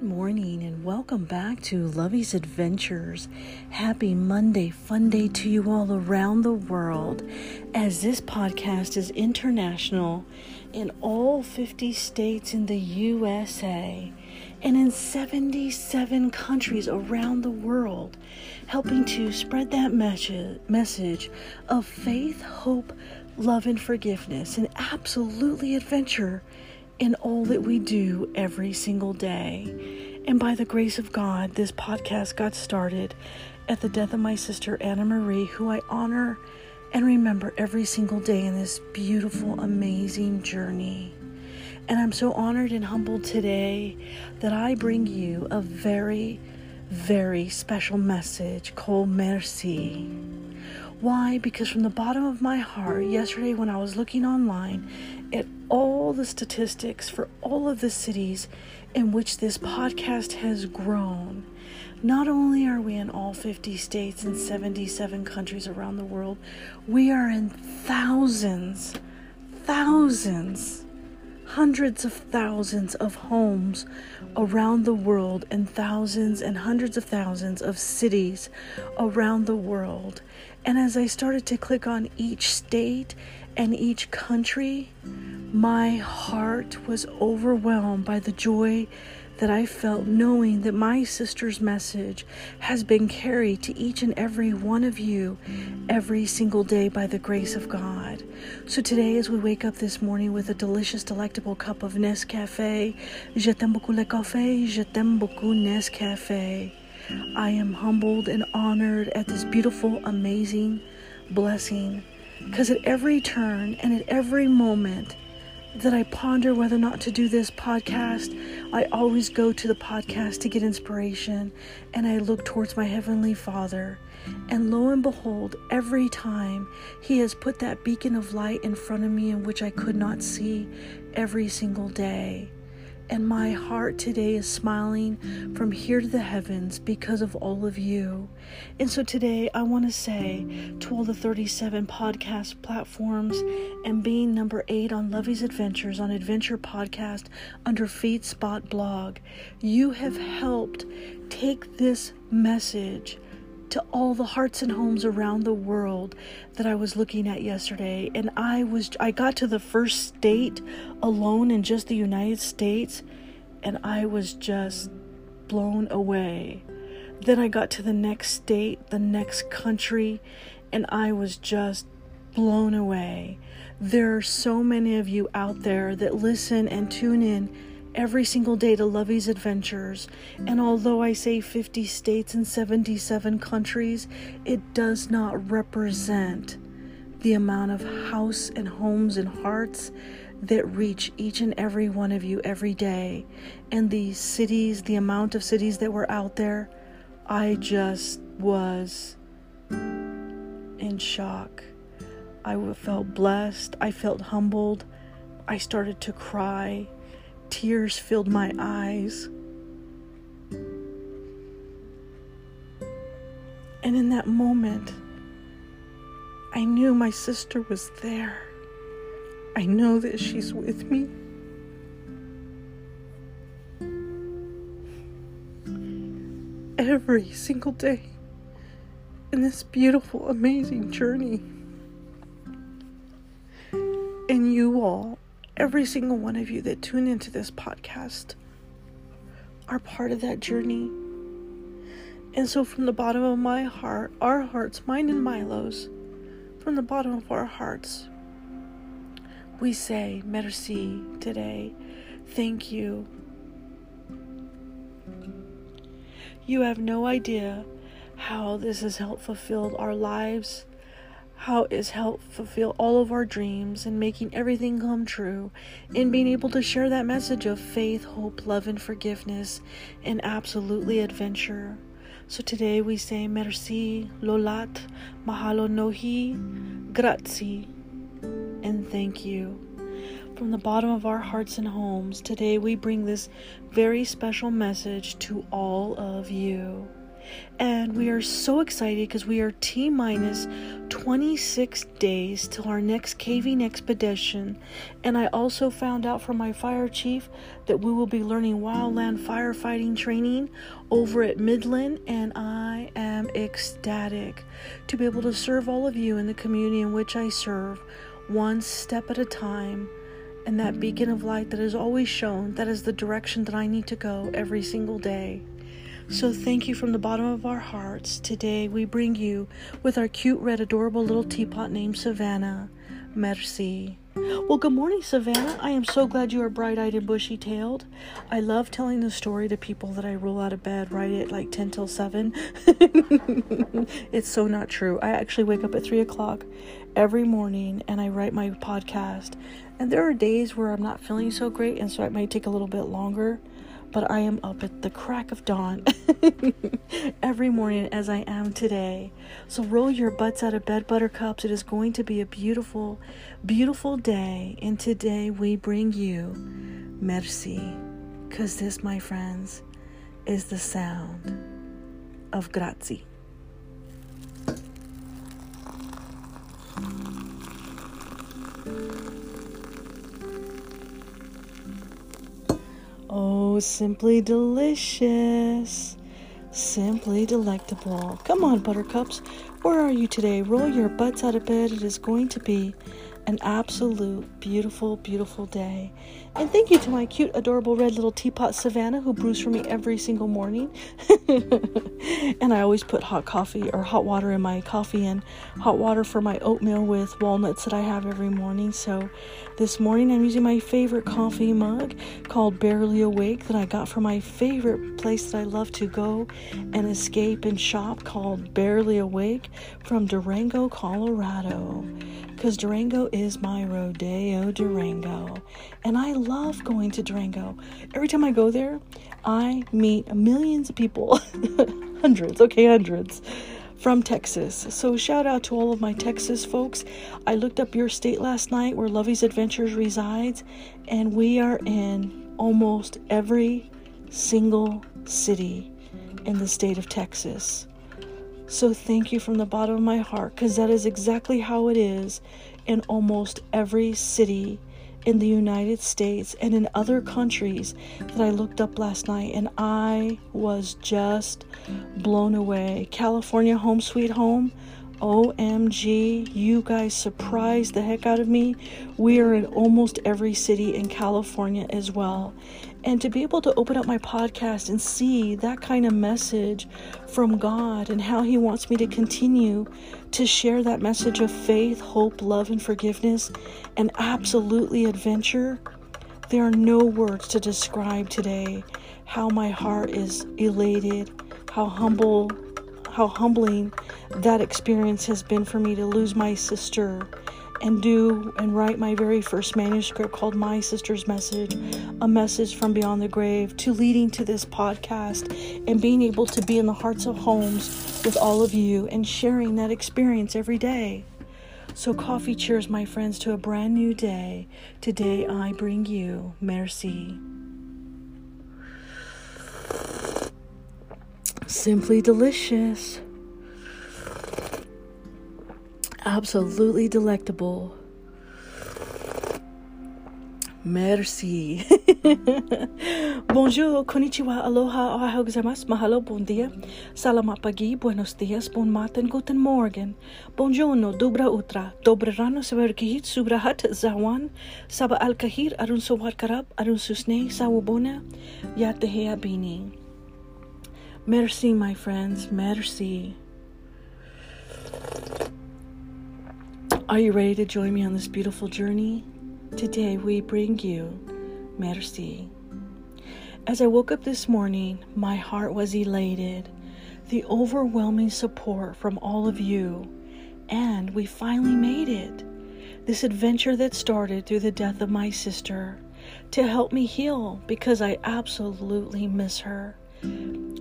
Good morning and welcome back to Lovey's Adventures. Happy Monday, fun day to you all around the world as this podcast is international in all 50 states in the USA and in 77 countries around the world, helping to spread that message of faith, hope, love, and forgiveness, and absolutely adventure in all that we do every single day. And by the grace of God, this podcast got started at the death of my sister Anna Marie, who I honor and remember every single day in this beautiful, amazing journey. And I'm so honored and humbled today that I bring you a very, very special message called Merci. Why? Because from the bottom of my heart, yesterday when I was looking online at all the statistics for all of the cities in which this podcast has grown. Not only are we in all 50 states and 77 countries around the world, we are in thousands, thousands, hundreds of thousands of homes around the world and thousands and hundreds of thousands of cities around the world. And as I started to click on each state and each country, my heart was overwhelmed by the joy that I felt knowing that my sister's message has been carried to each and every one of you every single day by the grace of God. So today, as we wake up this morning with a delicious, delectable cup of Nescafe, je t'aime beaucoup le café, je t'aime beaucoup Nescafe. I am humbled and honored at this beautiful, amazing blessing because at every turn and at every moment that I ponder whether or not to do this podcast, I always go to the podcast to get inspiration and I look towards my Heavenly Father. And lo and behold, every time He has put that beacon of light in front of me in which I could not see every single day and my heart today is smiling from here to the heavens because of all of you. And so today I want to say to all the 37 podcast platforms and being number eight on Lovey's Adventures on Adventure Podcast under Feed Spot blog, you have helped take this message to all the hearts and homes around the world that I was looking at yesterday and I was I got to the first state alone in just the United States and I was just blown away. Then I got to the next state, the next country and I was just blown away. There are so many of you out there that listen and tune in every single day to Lovey's Adventures. And although I say 50 states and 77 countries, it does not represent the amount of house and homes and hearts that reach each and every one of you every day. And the cities, the amount of cities that were out there, I just was in shock. I felt blessed. I felt humbled. I started to cry. Tears filled my eyes. And in that moment, I knew my sister was there. I know that she's with me. Every single day in this beautiful, amazing journey. And you all every single one of you that tune into this podcast are part of that journey. And so, from the bottom of my heart, our hearts, mine and Milo's, from the bottom of our hearts, we say merci today. Thank you. You have no idea how this has helped fulfill our lives how it's helped fulfill all of our dreams and making everything come true, and being able to share that message of faith, hope, love, and forgiveness, and absolutely adventure. So today we say merci, lolat, mahalo nohi, grazie, and thank you. From the bottom of our hearts and homes, today we bring this very special message to all of you. And we are so excited because we are T minus 26 days till our next caving expedition, and I also found out from my fire chief that we will be learning wildland firefighting training over at Midland, and I am ecstatic to be able to serve all of you in the community in which I serve, one step at a time. And that beacon of light that is always shown, that is the direction that I need to go every single day. So, thank you from the bottom of our hearts. Today, we bring you with our cute, red, adorable little teapot named Savannah. Merci. Well, good morning, Savannah. I am so glad you are bright eyed and bushy tailed. I love telling the story to people that I roll out of bed right at like 10 till 7. it's so not true. I actually wake up at 3 o'clock every morning and I write my podcast. And there are days where I'm not feeling so great, and so it might take a little bit longer but I am up at the crack of dawn every morning as I am today. So roll your butts out of bed, buttercups. It is going to be a beautiful, beautiful day. And today we bring you merci. Because this, my friends, is the sound of grazie. Oh, simply delicious. Simply delectable. Come on, buttercups. Where are you today? Roll your butts out of bed. It is going to be an absolute beautiful, beautiful day. And thank you to my cute, adorable red little teapot Savannah who brews for me every single morning. and I always put hot coffee or hot water in my coffee and hot water for my oatmeal with walnuts that I have every morning. So this morning I'm using my favorite coffee mug called Barely Awake that I got from my favorite place that I love to go and escape and shop called Barely Awake from Durango, Colorado because Durango is my Rodeo Durango. And I love going to Durango. Every time I go there, I meet millions of people, hundreds, okay, hundreds from Texas. So shout out to all of my Texas folks. I looked up your state last night where Lovey's Adventures resides, and we are in almost every single city in the state of Texas. So thank you from the bottom of my heart because that is exactly how it is in almost every city in the United States and in other countries that I looked up last night, and I was just blown away. California, home sweet home. OMG, you guys surprised the heck out of me. We are in almost every city in California as well. And to be able to open up my podcast and see that kind of message from God and how He wants me to continue to share that message of faith, hope, love, and forgiveness, and absolutely adventure, there are no words to describe today how my heart is elated, how humble, how humbling that experience has been for me to lose my sister and do and write my very first manuscript called My Sister's Message, a message from beyond the grave, to leading to this podcast and being able to be in the hearts of homes with all of you and sharing that experience every day. So, coffee cheers, my friends, to a brand new day. Today I bring you merci. Simply delicious absolutely delectable. Merci. Bonjour, konnichiwa, aloha, ohayou gozaimasu, mahalo, bon dia, salamat pagi, buenos dias, bon matin, guten morgen, bonjourno, dobra utra, dobra rano, sabarkihit, subrahat, zawan, saba al kahir, arun sawat karab, arun susne, sawabona, yatehea bini. Merci, my friends, merci. Are you ready to join me on this beautiful journey? Today we bring you Merci. As I woke up this morning, my heart was elated. The overwhelming support from all of you, and we finally made it. This adventure that started through the death of my sister to help me heal because I absolutely miss her.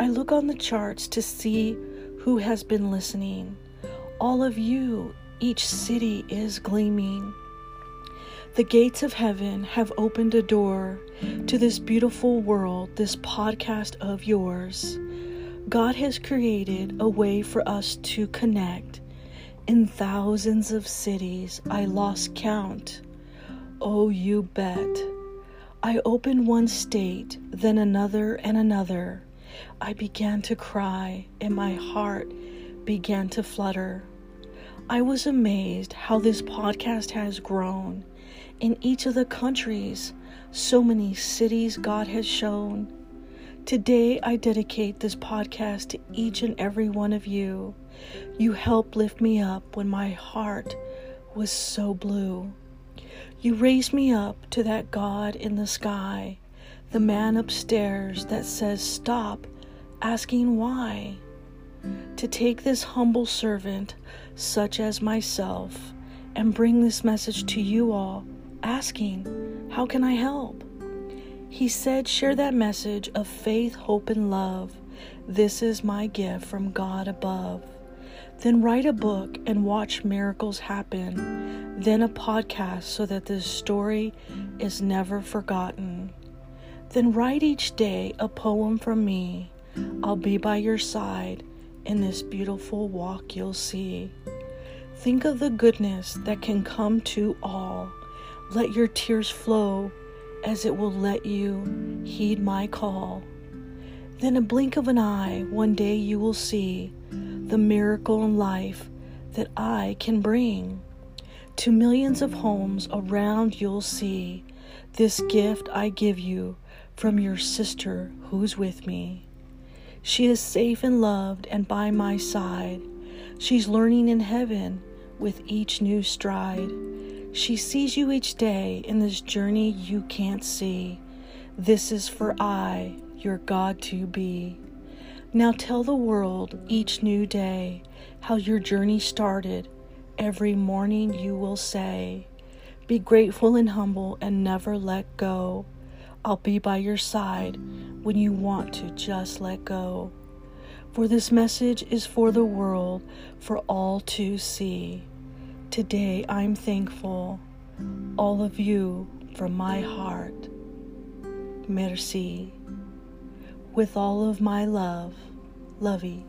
I look on the charts to see who has been listening. All of you each city is gleaming. The gates of heaven have opened a door to this beautiful world, this podcast of yours. God has created a way for us to connect In thousands of cities, I lost count. Oh, you bet. I opened one state, then another and another. I began to cry, and my heart began to flutter. I was amazed how this podcast has grown. In each of the countries, so many cities God has shown. Today, I dedicate this podcast to each and every one of you. You helped lift me up when my heart was so blue. You raised me up to that God in the sky, the man upstairs that says, Stop asking why. To take this humble servant, such as myself, and bring this message to you all, asking, How can I help? He said, Share that message of faith, hope, and love. This is my gift from God above. Then write a book and watch miracles happen. Then a podcast so that this story is never forgotten. Then write each day a poem from me. I'll be by your side in this beautiful walk you'll see. Think of the goodness that can come to all. Let your tears flow as it will let you heed my call. Then, a blink of an eye, one day you will see the miracle in life that I can bring. To millions of homes around, you'll see this gift I give you from your sister who's with me. She is safe and loved and by my side. She's learning in heaven with each new stride. She sees you each day in this journey you can't see. This is for I, your God to be. Now tell the world each new day how your journey started. Every morning you will say, Be grateful and humble and never let go. I'll be by your side when you want to just let go. For this message is for the world, for all to see. Today I'm thankful, all of you from my heart. Merci. With all of my love, Lovey.